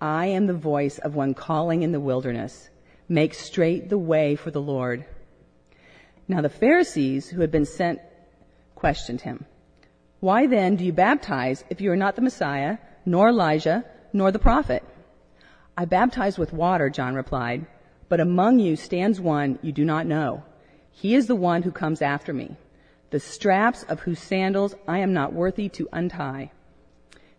I am the voice of one calling in the wilderness. Make straight the way for the Lord. Now the Pharisees who had been sent questioned him. Why then do you baptize if you are not the Messiah, nor Elijah, nor the prophet? I baptize with water, John replied, but among you stands one you do not know. He is the one who comes after me, the straps of whose sandals I am not worthy to untie.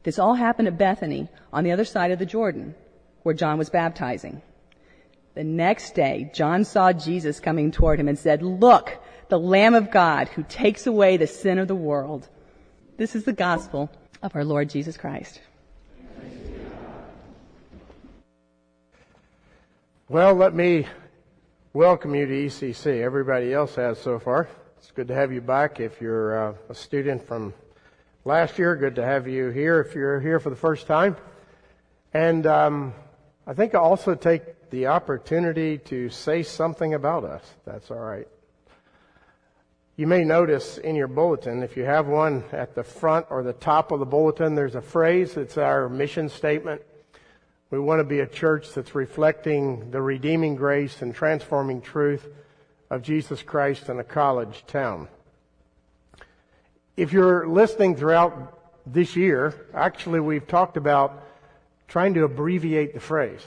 This all happened at Bethany on the other side of the Jordan, where John was baptizing. The next day, John saw Jesus coming toward him and said, Look, the Lamb of God who takes away the sin of the world. This is the gospel of our Lord Jesus Christ. Well, let me welcome you to ECC. Everybody else has so far. It's good to have you back. If you're uh, a student from last year, good to have you here if you're here for the first time. And um, I think I'll also take the opportunity to say something about us. That's all right. You may notice in your bulletin, if you have one at the front or the top of the bulletin, there's a phrase. It's our mission statement. We want to be a church that's reflecting the redeeming grace and transforming truth of Jesus Christ in a college town. If you're listening throughout this year, actually we've talked about trying to abbreviate the phrase.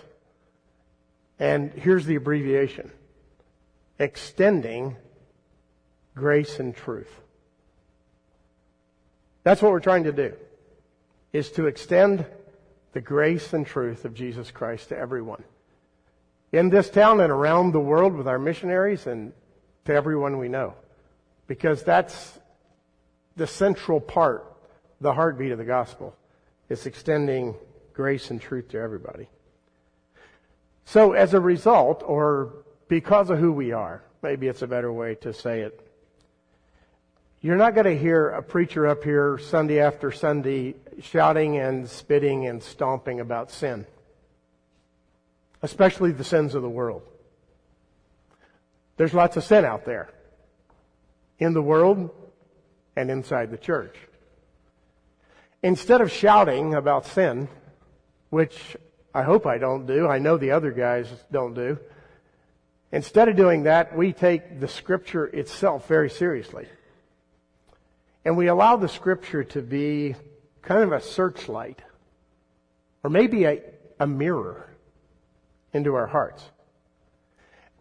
And here's the abbreviation. Extending grace and truth. That's what we're trying to do, is to extend the grace and truth of Jesus Christ to everyone. In this town and around the world with our missionaries and to everyone we know. Because that's the central part, the heartbeat of the gospel. It's extending grace and truth to everybody. So as a result, or because of who we are, maybe it's a better way to say it, you're not going to hear a preacher up here Sunday after Sunday shouting and spitting and stomping about sin, especially the sins of the world. There's lots of sin out there in the world and inside the church. Instead of shouting about sin, which I hope I don't do, I know the other guys don't do, instead of doing that, we take the scripture itself very seriously. And we allow the scripture to be kind of a searchlight or maybe a, a mirror into our hearts.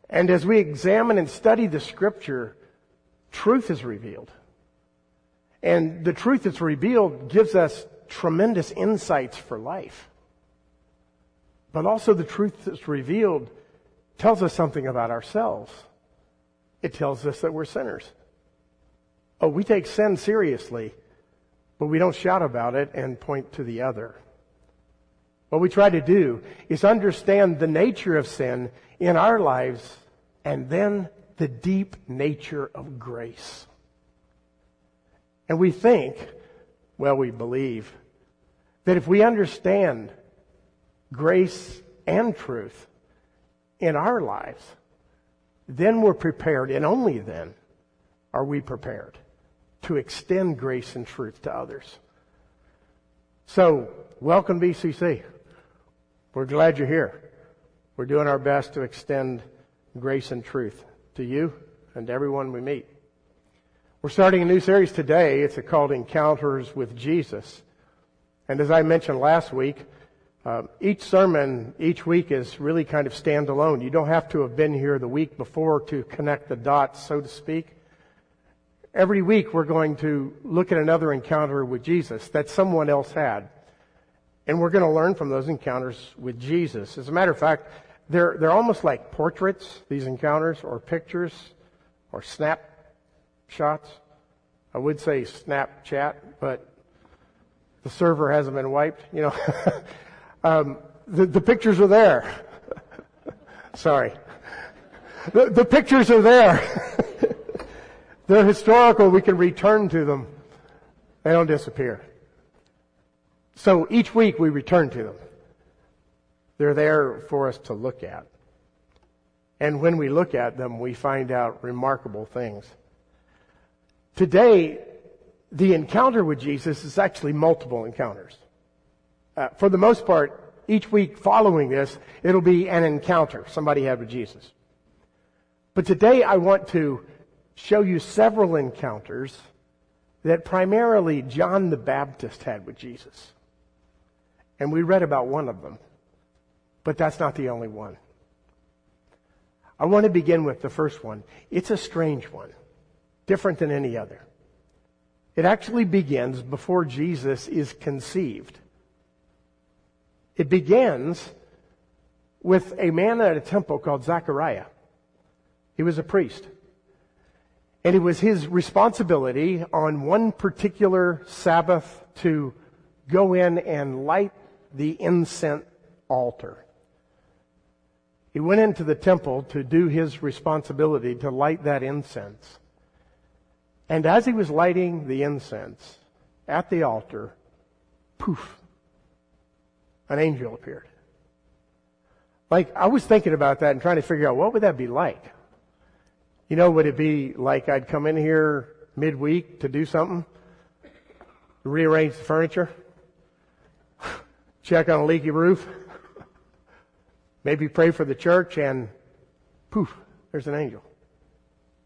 And as we examine and study the scripture, truth is revealed. And the truth that's revealed gives us tremendous insights for life. But also the truth that's revealed tells us something about ourselves. It tells us that we're sinners. Oh, we take sin seriously, but we don't shout about it and point to the other. What we try to do is understand the nature of sin in our lives and then the deep nature of grace. And we think, well, we believe, that if we understand grace and truth in our lives, then we're prepared, and only then are we prepared to extend grace and truth to others. So, welcome BCC. We're glad you're here. We're doing our best to extend grace and truth to you and everyone we meet. We're starting a new series today. It's called Encounters with Jesus. And as I mentioned last week, uh, each sermon each week is really kind of standalone. You don't have to have been here the week before to connect the dots, so to speak. Every week we're going to look at another encounter with Jesus that someone else had. And we're going to learn from those encounters with Jesus. As a matter of fact, they're, they're almost like portraits, these encounters, or pictures, or snapshots. I would say Snapchat, but the server hasn't been wiped, you know. um, The, the pictures are there. Sorry. The, the pictures are there. They're historical. We can return to them. They don't disappear. So each week we return to them. They're there for us to look at. And when we look at them, we find out remarkable things. Today, the encounter with Jesus is actually multiple encounters. Uh, for the most part, each week following this, it'll be an encounter somebody had with Jesus. But today I want to show you several encounters that primarily John the Baptist had with Jesus. And we read about one of them. But that's not the only one. I want to begin with the first one. It's a strange one, different than any other. It actually begins before Jesus is conceived. It begins with a man at a temple called Zachariah. He was a priest. And it was his responsibility on one particular Sabbath to go in and light the incense altar. He went into the temple to do his responsibility to light that incense. And as he was lighting the incense at the altar, poof, an angel appeared. Like, I was thinking about that and trying to figure out what would that be like? You know, would it be like I'd come in here midweek to do something? Rearrange the furniture? Check on a leaky roof? Maybe pray for the church and poof, there's an angel.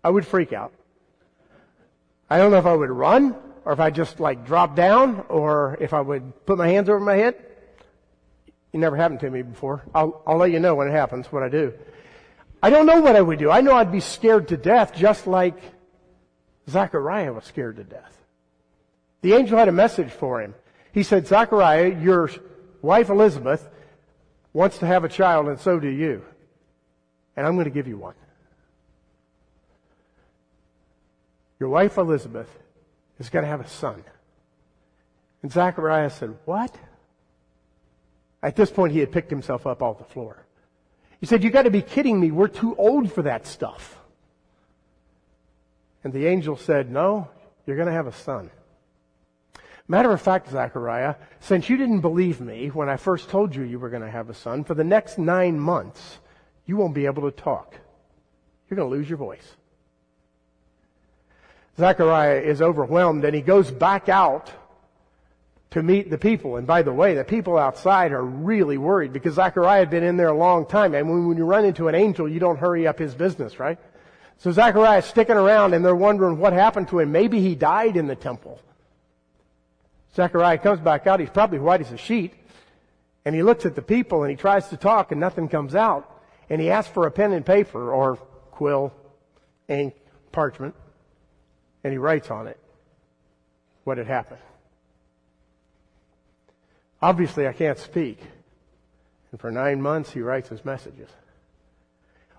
I would freak out. I don't know if I would run or if I just like drop down or if I would put my hands over my head. It never happened to me before. I'll, I'll let you know when it happens what I do. I don't know what I would do. I know I'd be scared to death just like Zachariah was scared to death. The angel had a message for him. He said, Zachariah, your wife Elizabeth wants to have a child and so do you. And I'm going to give you one. Your wife Elizabeth is going to have a son. And Zachariah said, what? At this point, he had picked himself up off the floor. He said, You got to be kidding me. We're too old for that stuff. And the angel said, No, you're going to have a son. Matter of fact, Zechariah, since you didn't believe me when I first told you you were going to have a son, for the next nine months, you won't be able to talk. You're going to lose your voice. Zechariah is overwhelmed and he goes back out to meet the people. And by the way, the people outside are really worried because Zechariah had been in there a long time. And when, when you run into an angel, you don't hurry up his business, right? So Zechariah's sticking around and they're wondering what happened to him. Maybe he died in the temple. Zechariah comes back out. He's probably white as a sheet. And he looks at the people and he tries to talk and nothing comes out. And he asks for a pen and paper or quill, ink, parchment. And he writes on it what had happened. Obviously, I can't speak. And for nine months, he writes his messages.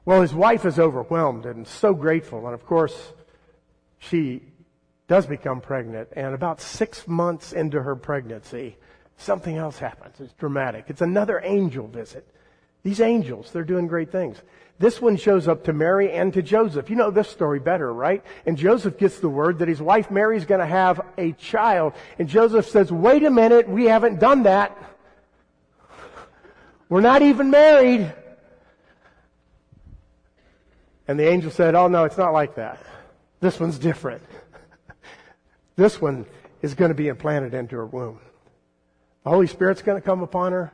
Well, his wife is overwhelmed and so grateful. And of course, she does become pregnant. And about six months into her pregnancy, something else happens. It's dramatic. It's another angel visit. These angels, they're doing great things. This one shows up to Mary and to Joseph. You know this story better, right? And Joseph gets the word that his wife Mary's going to have a child. And Joseph says, wait a minute, we haven't done that. We're not even married. And the angel said, oh no, it's not like that. This one's different. this one is going to be implanted into her womb. The Holy Spirit's going to come upon her.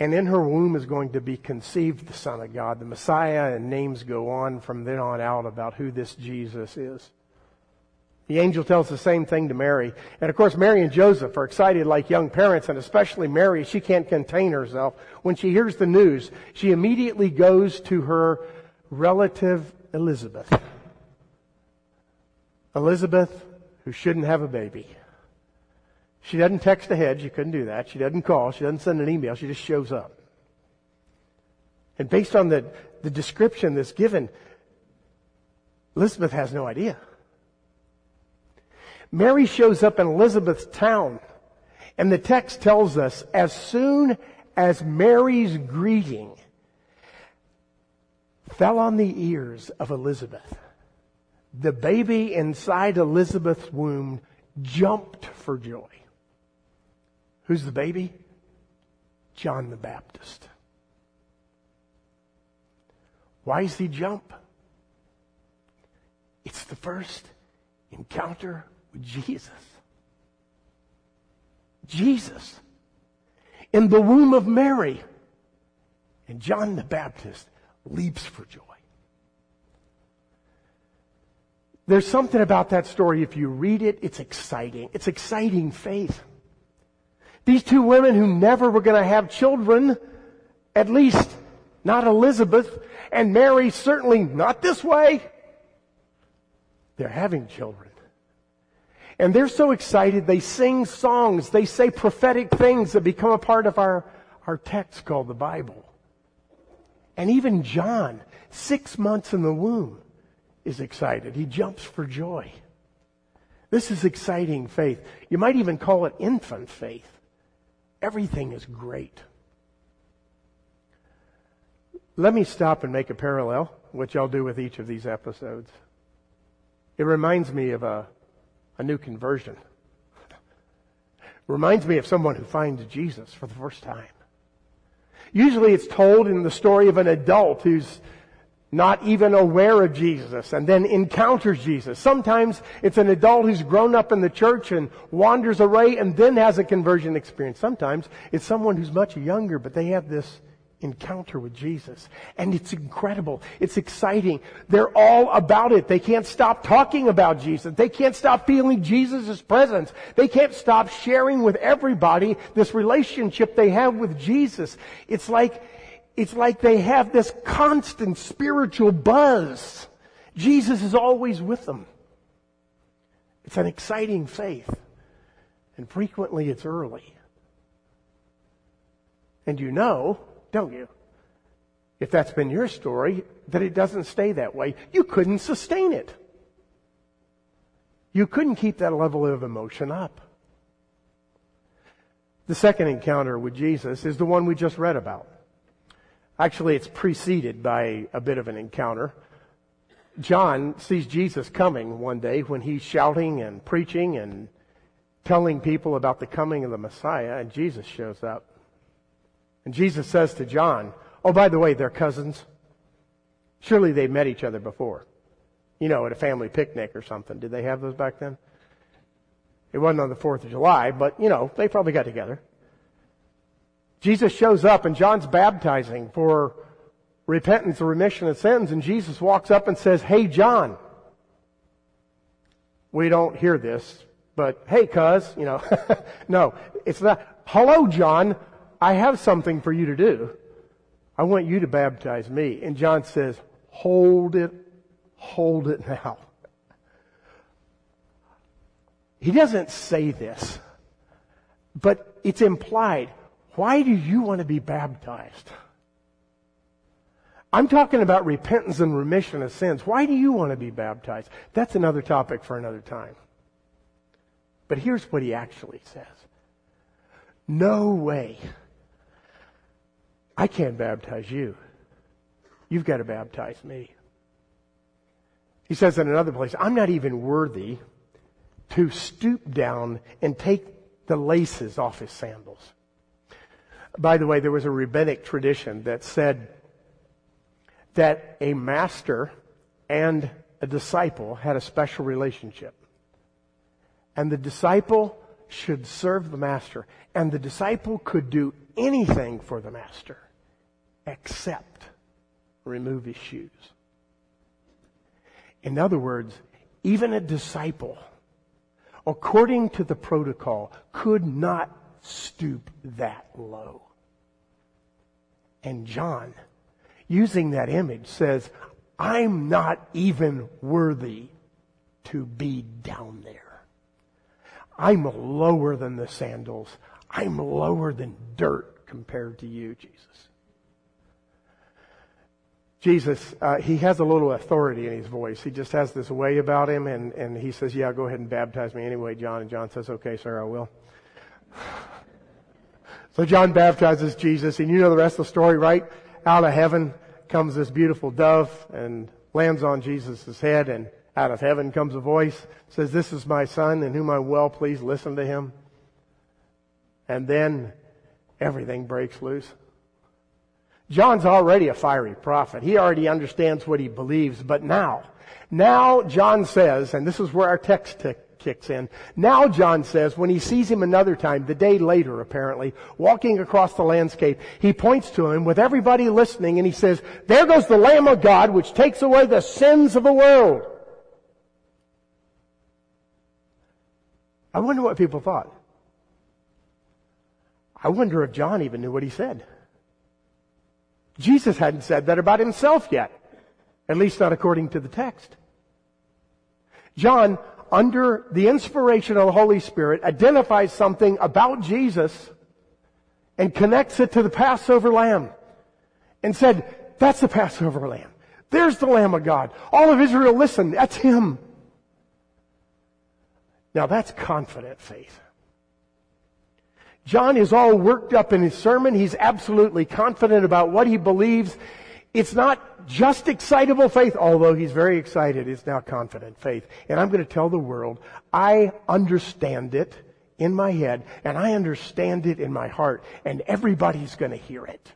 And in her womb is going to be conceived the Son of God, the Messiah, and names go on from then on out about who this Jesus is. The angel tells the same thing to Mary. And of course, Mary and Joseph are excited like young parents, and especially Mary, she can't contain herself. When she hears the news, she immediately goes to her relative Elizabeth. Elizabeth, who shouldn't have a baby. She doesn't text ahead. She couldn't do that. She doesn't call. She doesn't send an email. She just shows up. And based on the, the description that's given, Elizabeth has no idea. Mary shows up in Elizabeth's town. And the text tells us as soon as Mary's greeting fell on the ears of Elizabeth, the baby inside Elizabeth's womb jumped for joy. Who's the baby? John the Baptist. Why does he jump? It's the first encounter with Jesus. Jesus in the womb of Mary. And John the Baptist leaps for joy. There's something about that story. If you read it, it's exciting. It's exciting faith. These two women who never were going to have children, at least not Elizabeth, and Mary certainly not this way. They're having children. And they're so excited, they sing songs, they say prophetic things that become a part of our, our text called the Bible. And even John, six months in the womb, is excited. He jumps for joy. This is exciting faith. You might even call it infant faith. Everything is great. Let me stop and make a parallel, which I'll do with each of these episodes. It reminds me of a, a new conversion. reminds me of someone who finds Jesus for the first time. Usually it's told in the story of an adult who's not even aware of Jesus and then encounters Jesus. Sometimes it's an adult who's grown up in the church and wanders away and then has a conversion experience. Sometimes it's someone who's much younger, but they have this encounter with Jesus. And it's incredible. It's exciting. They're all about it. They can't stop talking about Jesus. They can't stop feeling Jesus' presence. They can't stop sharing with everybody this relationship they have with Jesus. It's like it's like they have this constant spiritual buzz. Jesus is always with them. It's an exciting faith. And frequently it's early. And you know, don't you? If that's been your story, that it doesn't stay that way. You couldn't sustain it. You couldn't keep that level of emotion up. The second encounter with Jesus is the one we just read about. Actually, it's preceded by a bit of an encounter. John sees Jesus coming one day when he's shouting and preaching and telling people about the coming of the Messiah, and Jesus shows up. And Jesus says to John, Oh, by the way, they're cousins. Surely they met each other before. You know, at a family picnic or something. Did they have those back then? It wasn't on the 4th of July, but, you know, they probably got together. Jesus shows up and John's baptizing for repentance or remission of sins and Jesus walks up and says, Hey John. We don't hear this, but hey cuz, you know, no, it's not, hello John, I have something for you to do. I want you to baptize me. And John says, hold it, hold it now. He doesn't say this, but it's implied. Why do you want to be baptized? I'm talking about repentance and remission of sins. Why do you want to be baptized? That's another topic for another time. But here's what he actually says. No way. I can't baptize you. You've got to baptize me. He says in another place, I'm not even worthy to stoop down and take the laces off his sandals. By the way, there was a rabbinic tradition that said that a master and a disciple had a special relationship. And the disciple should serve the master. And the disciple could do anything for the master except remove his shoes. In other words, even a disciple, according to the protocol, could not stoop that low. And John, using that image, says, I'm not even worthy to be down there. I'm lower than the sandals. I'm lower than dirt compared to you, Jesus. Jesus, uh, he has a little authority in his voice. He just has this way about him, and, and he says, Yeah, go ahead and baptize me anyway, John. And John says, Okay, sir, I will. So John baptizes Jesus, and you know the rest of the story, right? Out of heaven comes this beautiful dove and lands on Jesus' head, and out of heaven comes a voice, says, This is my son in whom I'm well pleased, listen to him. And then everything breaks loose. John's already a fiery prophet. He already understands what he believes, but now, now John says, and this is where our text t- kicks in. Now John says, when he sees him another time, the day later apparently, walking across the landscape, he points to him with everybody listening and he says, there goes the Lamb of God which takes away the sins of the world. I wonder what people thought. I wonder if John even knew what he said. Jesus hadn't said that about himself yet. At least not according to the text. John under the inspiration of the Holy Spirit, identifies something about Jesus and connects it to the Passover lamb and said, that's the Passover lamb. There's the Lamb of God. All of Israel, listen, that's Him. Now that's confident faith. John is all worked up in his sermon. He's absolutely confident about what he believes. It's not just excitable faith, although he's very excited. It's now confident faith. And I'm going to tell the world, I understand it in my head, and I understand it in my heart, and everybody's going to hear it.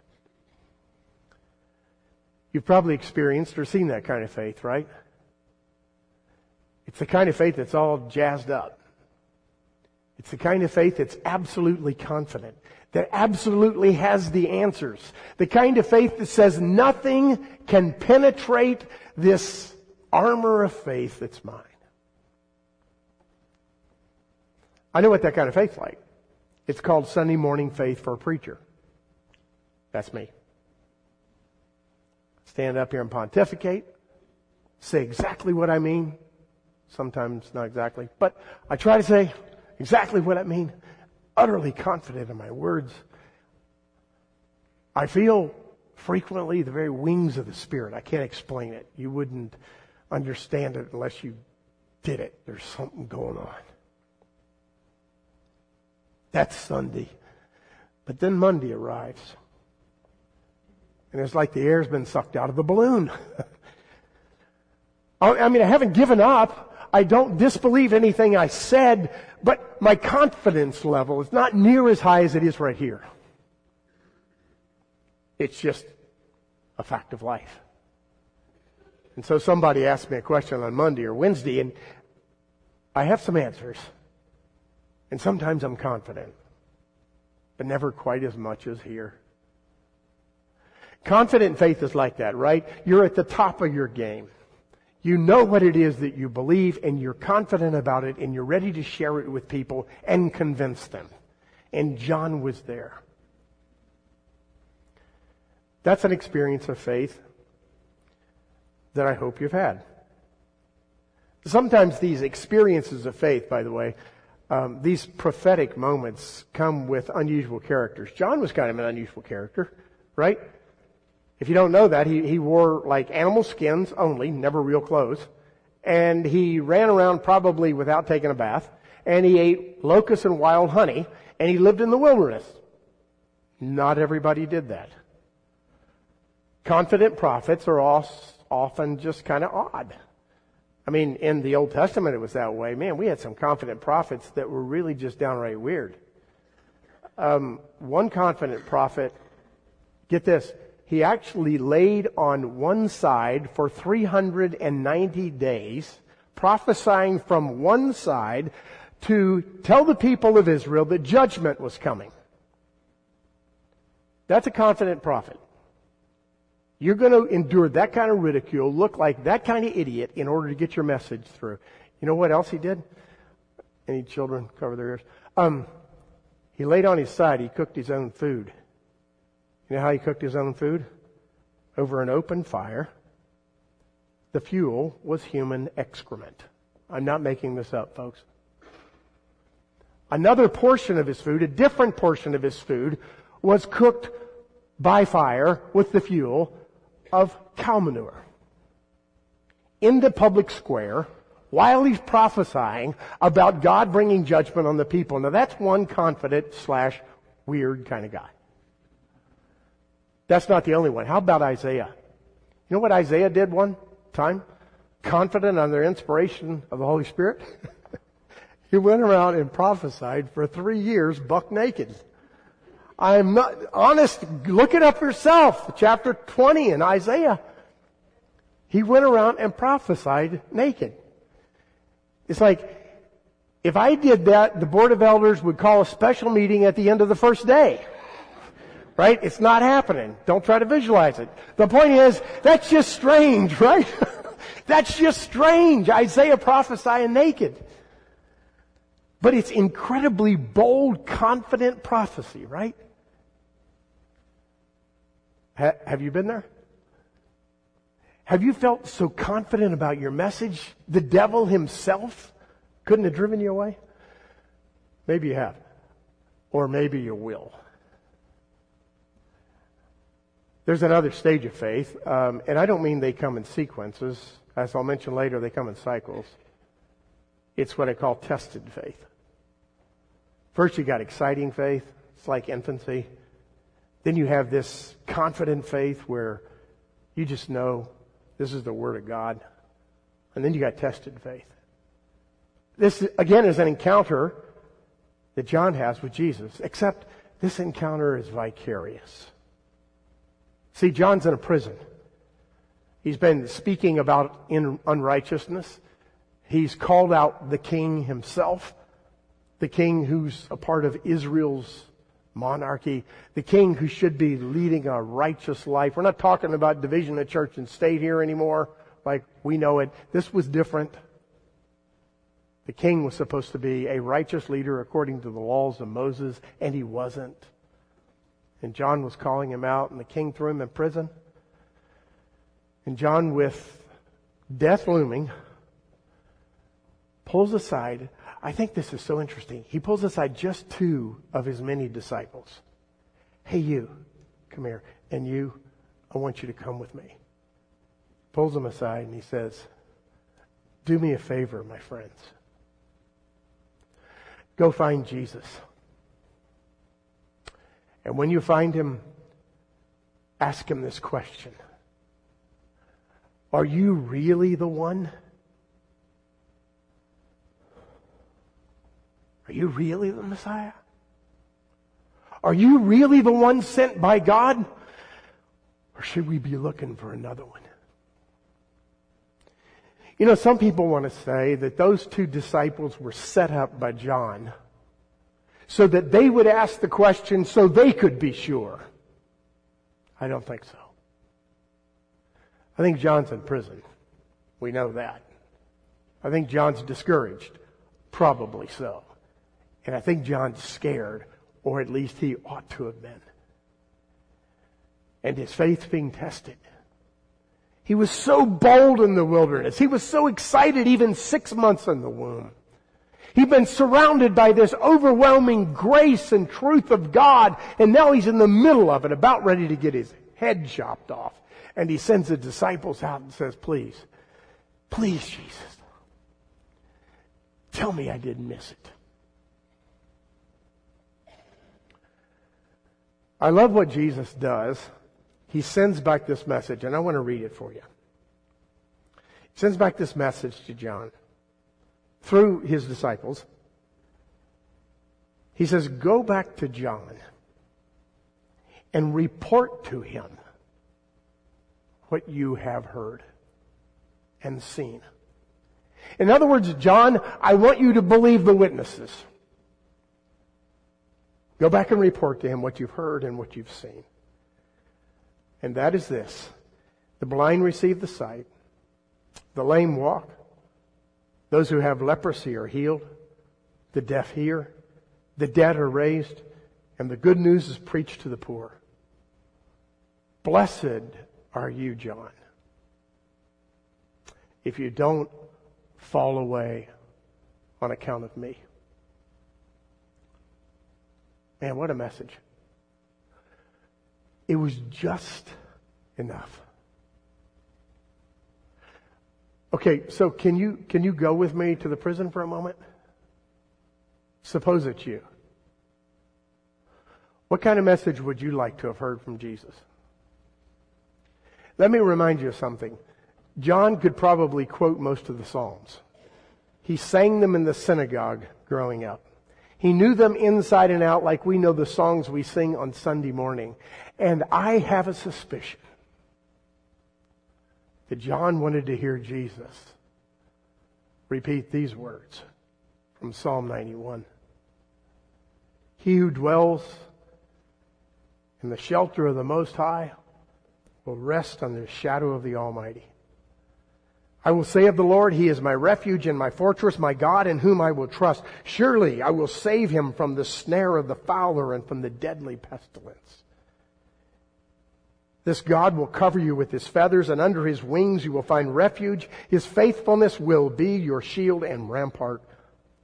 You've probably experienced or seen that kind of faith, right? It's the kind of faith that's all jazzed up. It's the kind of faith that's absolutely confident that absolutely has the answers. The kind of faith that says nothing can penetrate this armor of faith that's mine. I know what that kind of faith's like. It's called Sunday morning faith for a preacher. That's me. Stand up here and pontificate, say exactly what I mean. Sometimes not exactly, but I try to say exactly what I mean utterly confident in my words. I feel frequently the very wings of the Spirit. I can't explain it. You wouldn't understand it unless you did it. There's something going on. That's Sunday. But then Monday arrives. And it's like the air's been sucked out of the balloon. I mean, I haven't given up. I don't disbelieve anything I said, but my confidence level is not near as high as it is right here. It's just a fact of life. And so somebody asked me a question on Monday or Wednesday, and I have some answers. And sometimes I'm confident, but never quite as much as here. Confident faith is like that, right? You're at the top of your game. You know what it is that you believe and you're confident about it and you're ready to share it with people and convince them. And John was there. That's an experience of faith that I hope you've had. Sometimes these experiences of faith, by the way, um, these prophetic moments come with unusual characters. John was kind of an unusual character, right? If you don't know that, he, he wore like animal skins only, never real clothes. And he ran around probably without taking a bath. And he ate locusts and wild honey. And he lived in the wilderness. Not everybody did that. Confident prophets are often just kind of odd. I mean, in the Old Testament it was that way. Man, we had some confident prophets that were really just downright weird. Um, one confident prophet, get this, he actually laid on one side for 390 days, prophesying from one side to tell the people of Israel that judgment was coming. That's a confident prophet. You're going to endure that kind of ridicule, look like that kind of idiot in order to get your message through. You know what else he did? Any children cover their ears? Um, he laid on his side. He cooked his own food. You know how he cooked his own food? Over an open fire. The fuel was human excrement. I'm not making this up, folks. Another portion of his food, a different portion of his food, was cooked by fire with the fuel of cow manure. In the public square, while he's prophesying about God bringing judgment on the people. Now that's one confident slash weird kind of guy. That's not the only one. How about Isaiah? You know what Isaiah did one time? Confident on their inspiration of the Holy Spirit? he went around and prophesied for three years buck naked. I'm not honest. Look it up yourself. Chapter 20 in Isaiah. He went around and prophesied naked. It's like, if I did that, the Board of Elders would call a special meeting at the end of the first day. Right? It's not happening. Don't try to visualize it. The point is, that's just strange, right? that's just strange. Isaiah prophesying naked. But it's incredibly bold, confident prophecy, right? Ha- have you been there? Have you felt so confident about your message? The devil himself couldn't have driven you away? Maybe you have. Or maybe you will. There's another stage of faith, um, and I don't mean they come in sequences. As I'll mention later, they come in cycles. It's what I call tested faith. First, you got exciting faith. It's like infancy. Then you have this confident faith where you just know this is the Word of God. And then you got tested faith. This, again, is an encounter that John has with Jesus, except this encounter is vicarious. See, John's in a prison. He's been speaking about unrighteousness. He's called out the king himself, the king who's a part of Israel's monarchy, the king who should be leading a righteous life. We're not talking about division of church and state here anymore, like we know it. This was different. The king was supposed to be a righteous leader according to the laws of Moses, and he wasn't. And John was calling him out, and the king threw him in prison. And John, with death looming, pulls aside. I think this is so interesting. He pulls aside just two of his many disciples. Hey, you, come here. And you, I want you to come with me. Pulls them aside and he says, Do me a favor, my friends. Go find Jesus. And when you find him, ask him this question Are you really the one? Are you really the Messiah? Are you really the one sent by God? Or should we be looking for another one? You know, some people want to say that those two disciples were set up by John so that they would ask the question so they could be sure. I don't think so. I think John's in prison. We know that. I think John's discouraged. Probably so. And I think John's scared, or at least he ought to have been. And his faith being tested. He was so bold in the wilderness. He was so excited even six months in the womb. He'd been surrounded by this overwhelming grace and truth of God, and now he's in the middle of it, about ready to get his head chopped off. And he sends the disciples out and says, please, please, Jesus, tell me I didn't miss it. I love what Jesus does he sends back this message, and I want to read it for you. He sends back this message to John through his disciples. He says, Go back to John and report to him what you have heard and seen. In other words, John, I want you to believe the witnesses. Go back and report to him what you've heard and what you've seen and that is this the blind receive the sight, the lame walk, those who have leprosy are healed, the deaf hear, the dead are raised, and the good news is preached to the poor. Blessed are you, John, if you don't fall away on account of me. Man, what a message. It was just enough. Okay, so can you, can you go with me to the prison for a moment? Suppose it's you. What kind of message would you like to have heard from Jesus? Let me remind you of something. John could probably quote most of the Psalms. He sang them in the synagogue growing up. He knew them inside and out like we know the songs we sing on Sunday morning. And I have a suspicion that John wanted to hear Jesus repeat these words from Psalm 91. He who dwells in the shelter of the Most High will rest under the shadow of the Almighty. I will say of the Lord, He is my refuge and my fortress, my God in whom I will trust. Surely I will save him from the snare of the fowler and from the deadly pestilence. This God will cover you with his feathers and under his wings you will find refuge. His faithfulness will be your shield and rampart.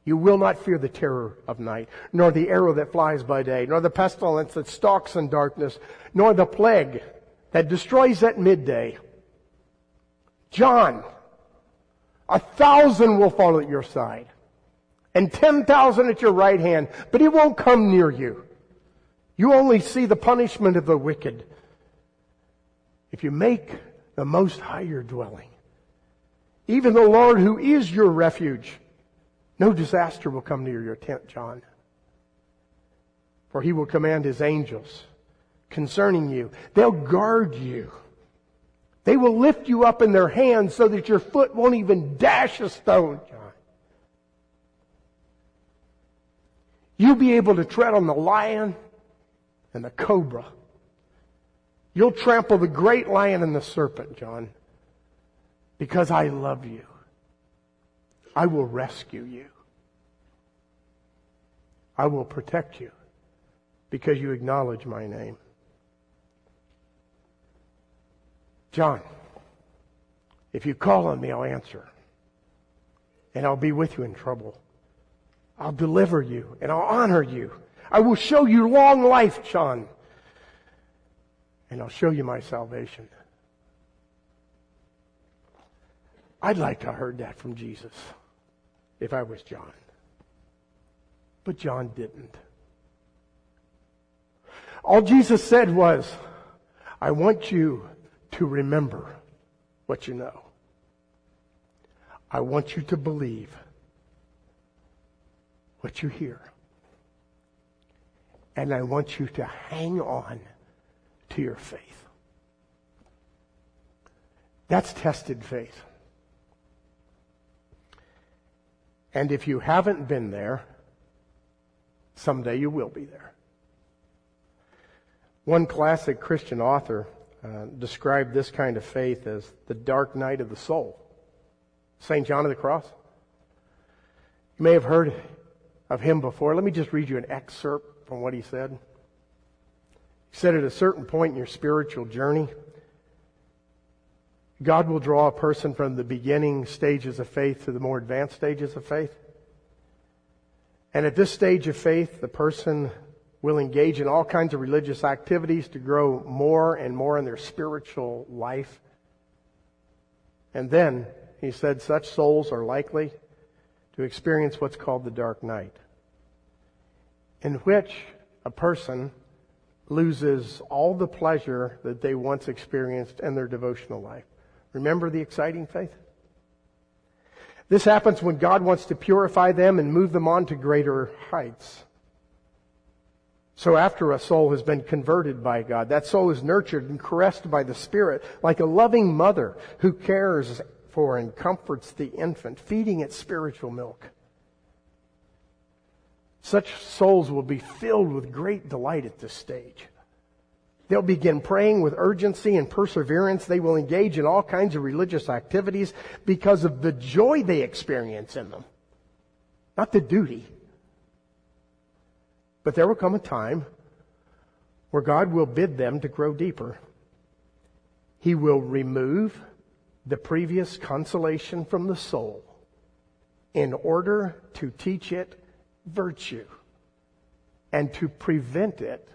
You will not fear the terror of night, nor the arrow that flies by day, nor the pestilence that stalks in darkness, nor the plague that destroys at midday. John, a thousand will fall at your side, and ten thousand at your right hand, but it won't come near you. You only see the punishment of the wicked. If you make the Most High your dwelling, even the Lord who is your refuge, no disaster will come near your tent, John. For he will command his angels concerning you. They'll guard you. They will lift you up in their hands so that your foot won't even dash a stone, John. You'll be able to tread on the lion and the cobra. You'll trample the great lion and the serpent, John, because I love you. I will rescue you. I will protect you because you acknowledge my name. John, if you call on me, I'll answer. And I'll be with you in trouble. I'll deliver you and I'll honor you. I will show you long life, John. And I'll show you my salvation. I'd like to have heard that from Jesus if I was John. But John didn't. All Jesus said was, I want you to remember what you know. I want you to believe what you hear. And I want you to hang on to your faith. That's tested faith. And if you haven't been there, someday you will be there. One classic Christian author uh, described this kind of faith as the dark night of the soul. St. John of the Cross. You may have heard of him before. Let me just read you an excerpt from what he said. Said, At a certain point in your spiritual journey, God will draw a person from the beginning stages of faith to the more advanced stages of faith. And at this stage of faith, the person will engage in all kinds of religious activities to grow more and more in their spiritual life. And then, he said, such souls are likely to experience what's called the dark night, in which a person loses all the pleasure that they once experienced in their devotional life. Remember the exciting faith? This happens when God wants to purify them and move them on to greater heights. So after a soul has been converted by God, that soul is nurtured and caressed by the Spirit like a loving mother who cares for and comforts the infant, feeding it spiritual milk. Such souls will be filled with great delight at this stage. They'll begin praying with urgency and perseverance. They will engage in all kinds of religious activities because of the joy they experience in them, not the duty. But there will come a time where God will bid them to grow deeper. He will remove the previous consolation from the soul in order to teach it virtue and to prevent it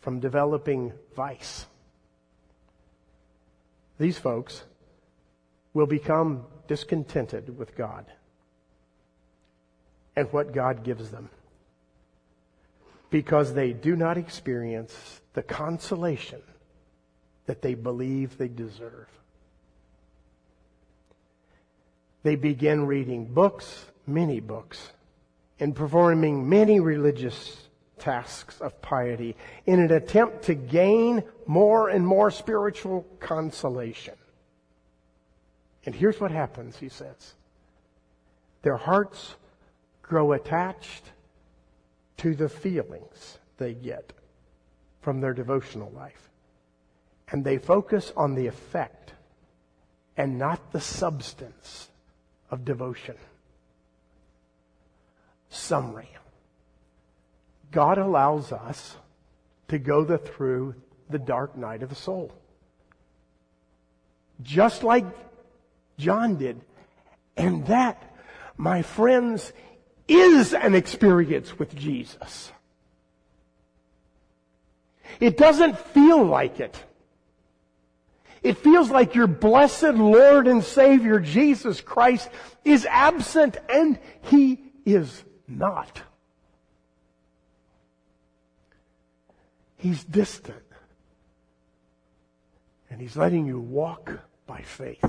from developing vice. These folks will become discontented with God and what God gives them. because they do not experience the consolation that they believe they deserve. They begin reading books, many books, and performing many religious tasks of piety in an attempt to gain more and more spiritual consolation. And here's what happens, he says. Their hearts grow attached to the feelings they get from their devotional life. And they focus on the effect and not the substance of devotion. Summary. God allows us to go the, through the dark night of the soul. Just like John did. And that, my friends, is an experience with Jesus. It doesn't feel like it. It feels like your blessed Lord and Savior Jesus Christ is absent and He is not. He's distant. And He's letting you walk by faith.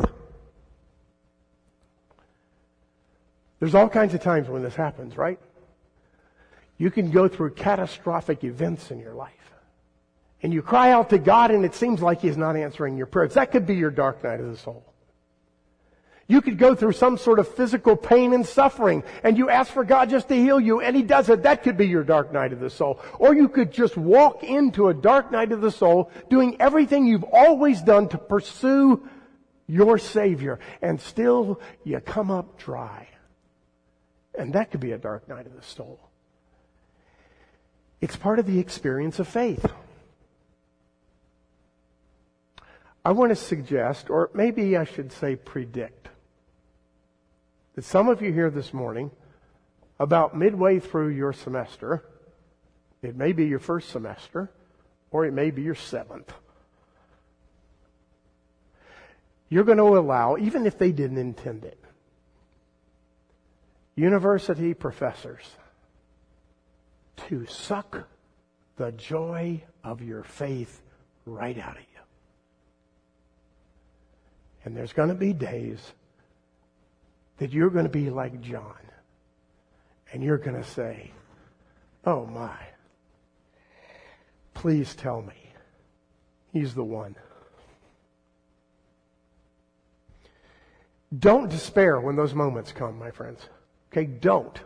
There's all kinds of times when this happens, right? You can go through catastrophic events in your life. And you cry out to God and it seems like He's not answering your prayers. That could be your dark night of the soul. You could go through some sort of physical pain and suffering and you ask for God just to heal you and He does it. That could be your dark night of the soul. Or you could just walk into a dark night of the soul doing everything you've always done to pursue your Savior and still you come up dry. And that could be a dark night of the soul. It's part of the experience of faith. I want to suggest, or maybe I should say predict, that some of you here this morning, about midway through your semester, it may be your first semester, or it may be your seventh, you're going to allow, even if they didn't intend it, university professors to suck the joy of your faith right out of you. And there's going to be days that you're going to be like John. And you're going to say, Oh my, please tell me he's the one. Don't despair when those moments come, my friends. Okay, don't.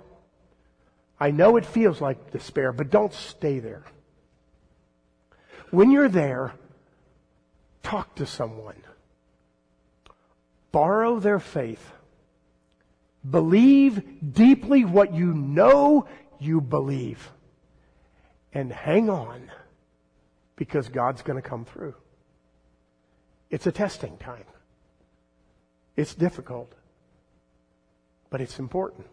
I know it feels like despair, but don't stay there. When you're there, talk to someone. Borrow their faith. Believe deeply what you know you believe. And hang on because God's going to come through. It's a testing time. It's difficult, but it's important.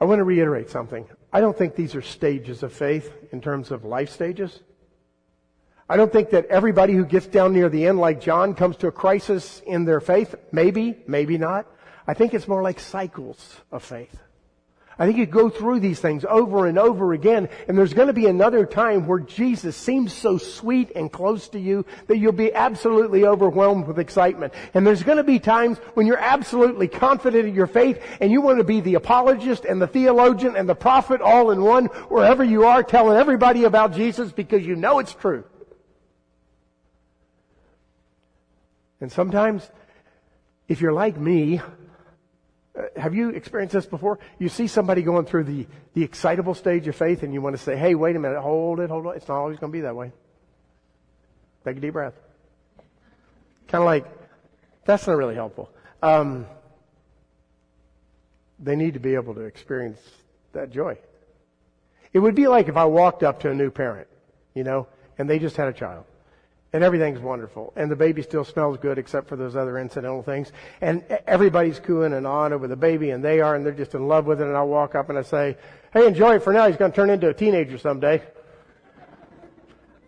I want to reiterate something. I don't think these are stages of faith in terms of life stages. I don't think that everybody who gets down near the end, like John, comes to a crisis in their faith. Maybe, maybe not. I think it's more like cycles of faith. I think you go through these things over and over again, and there's going to be another time where Jesus seems so sweet and close to you that you'll be absolutely overwhelmed with excitement. And there's going to be times when you're absolutely confident in your faith and you want to be the apologist and the theologian and the prophet all in one wherever you are telling everybody about Jesus because you know it's true. And sometimes, if you're like me, uh, have you experienced this before? You see somebody going through the, the excitable stage of faith and you want to say, hey, wait a minute, hold it, hold on. It's not always going to be that way. Take a deep breath. Kind of like, that's not really helpful. Um, they need to be able to experience that joy. It would be like if I walked up to a new parent, you know, and they just had a child and everything's wonderful. And the baby still smells good except for those other incidental things. And everybody's cooing and on over the baby and they are and they're just in love with it and I walk up and I say, hey, enjoy it for now. He's going to turn into a teenager someday.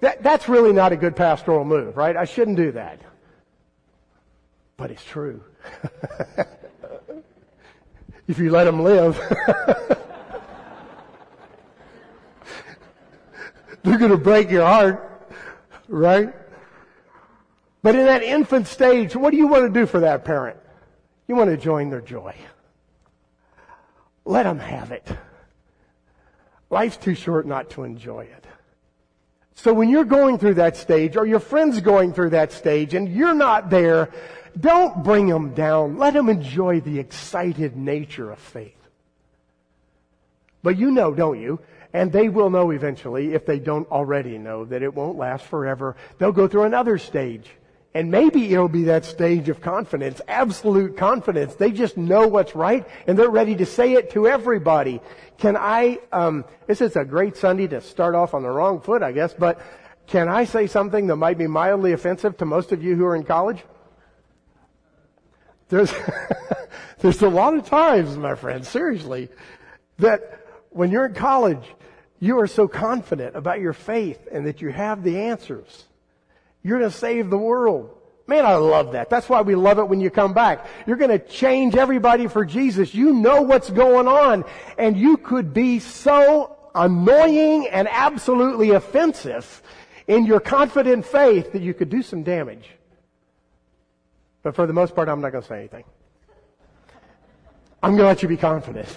That, that's really not a good pastoral move, right? I shouldn't do that. But it's true. if you let him live. They're going to break your heart, right? But in that infant stage, what do you want to do for that parent? You want to join their joy. Let them have it. Life's too short not to enjoy it. So when you're going through that stage, or your friend's going through that stage, and you're not there, don't bring them down. Let them enjoy the excited nature of faith. But you know, don't you? And they will know eventually, if they don't already know, that it won't last forever. They'll go through another stage. And maybe it'll be that stage of confidence, absolute confidence. They just know what's right and they're ready to say it to everybody. Can I, um, this is a great Sunday to start off on the wrong foot, I guess, but can I say something that might be mildly offensive to most of you who are in college? There's, there's a lot of times, my friend, seriously, that when you're in college, you are so confident about your faith and that you have the answers. You're going to save the world. Man, I love that. That's why we love it when you come back. You're going to change everybody for Jesus. You know what's going on. And you could be so annoying and absolutely offensive in your confident faith that you could do some damage. But for the most part, I'm not going to say anything. I'm going to let you be confident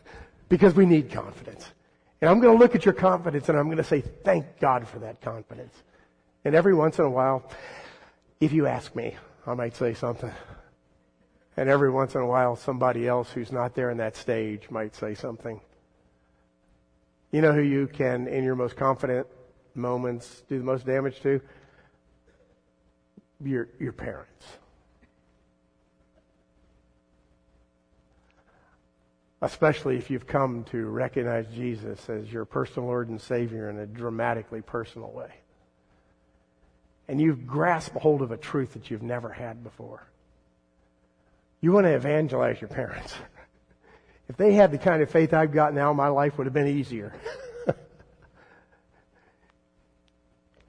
because we need confidence. And I'm going to look at your confidence and I'm going to say, thank God for that confidence. And every once in a while, if you ask me, I might say something. And every once in a while, somebody else who's not there in that stage might say something. You know who you can, in your most confident moments, do the most damage to? Your, your parents. Especially if you've come to recognize Jesus as your personal Lord and Savior in a dramatically personal way and you've grasped hold of a truth that you've never had before. You want to evangelize your parents. If they had the kind of faith I've got now, my life would have been easier.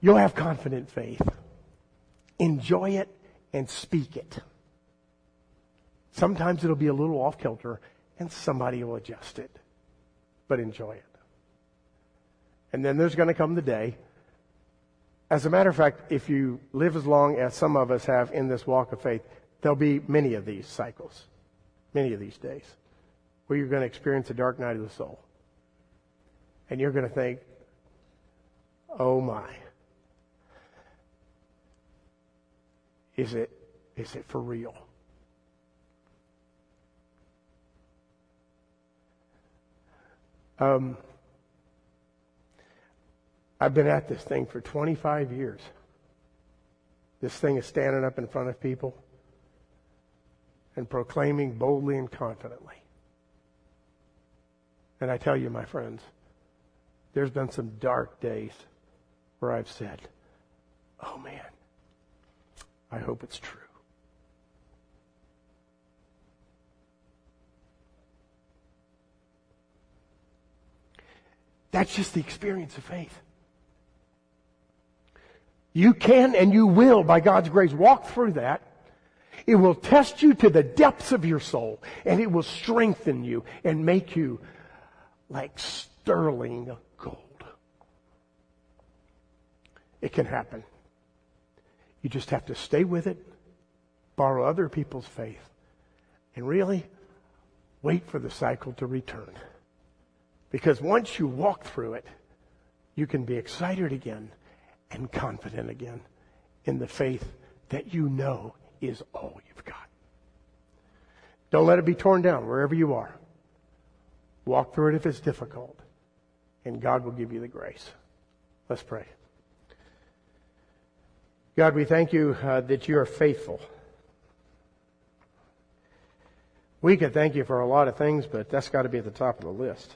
You'll have confident faith. Enjoy it and speak it. Sometimes it'll be a little off kilter and somebody will adjust it. But enjoy it. And then there's going to come the day as a matter of fact, if you live as long as some of us have in this walk of faith, there'll be many of these cycles, many of these days, where you're going to experience a dark night of the soul. And you're going to think, oh my. Is it, is it for real? Um, I've been at this thing for 25 years. This thing is standing up in front of people and proclaiming boldly and confidently. And I tell you, my friends, there's been some dark days where I've said, oh man, I hope it's true. That's just the experience of faith. You can and you will, by God's grace, walk through that. It will test you to the depths of your soul, and it will strengthen you and make you like sterling gold. It can happen. You just have to stay with it, borrow other people's faith, and really wait for the cycle to return. Because once you walk through it, you can be excited again and confident again in the faith that you know is all you've got. Don't let it be torn down wherever you are. Walk through it if it's difficult, and God will give you the grace. Let's pray. God, we thank you uh, that you are faithful. We could thank you for a lot of things, but that's got to be at the top of the list.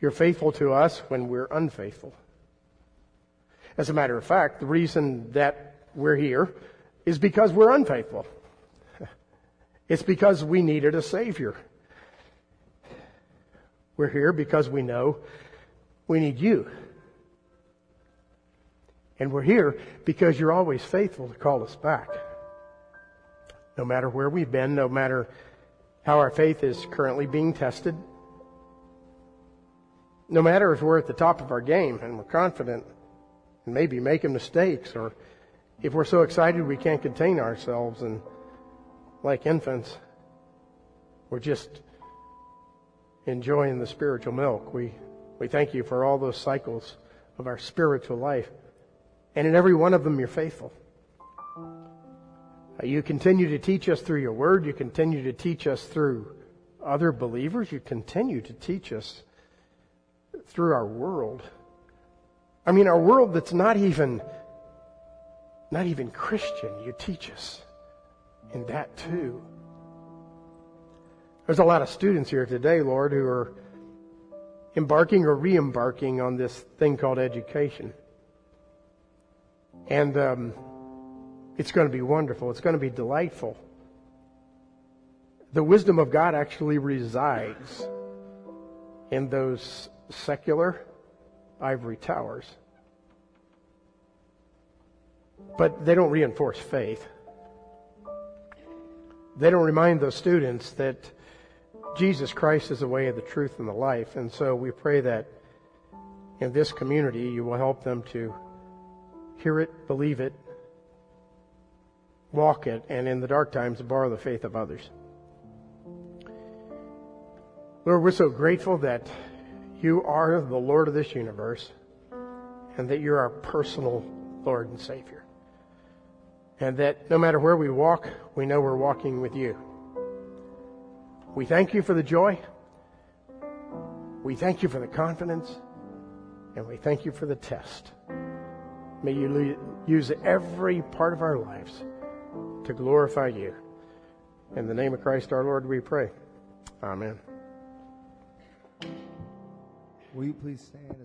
You're faithful to us when we're unfaithful. As a matter of fact, the reason that we're here is because we're unfaithful. It's because we needed a Savior. We're here because we know we need you. And we're here because you're always faithful to call us back. No matter where we've been, no matter how our faith is currently being tested, no matter if we're at the top of our game and we're confident and maybe making mistakes or if we're so excited we can't contain ourselves and like infants, we're just enjoying the spiritual milk. We, we thank you for all those cycles of our spiritual life. And in every one of them, you're faithful. Uh, you continue to teach us through your word. You continue to teach us through other believers. You continue to teach us through our world. I mean, our world that's not even, not even Christian. You teach us in that too. There's a lot of students here today, Lord, who are embarking or re-embarking on this thing called education. And um, it's going to be wonderful. It's going to be delightful. The wisdom of God actually resides in those secular ivory towers. But they don't reinforce faith. They don't remind those students that Jesus Christ is the way of the truth and the life. And so we pray that in this community you will help them to hear it, believe it, walk it, and in the dark times borrow the faith of others. Lord, we're so grateful that you are the Lord of this universe and that you're our personal Lord and Savior. And that no matter where we walk, we know we're walking with you. We thank you for the joy. We thank you for the confidence. And we thank you for the test. May you use every part of our lives to glorify you. In the name of Christ our Lord, we pray. Amen. Will you please stand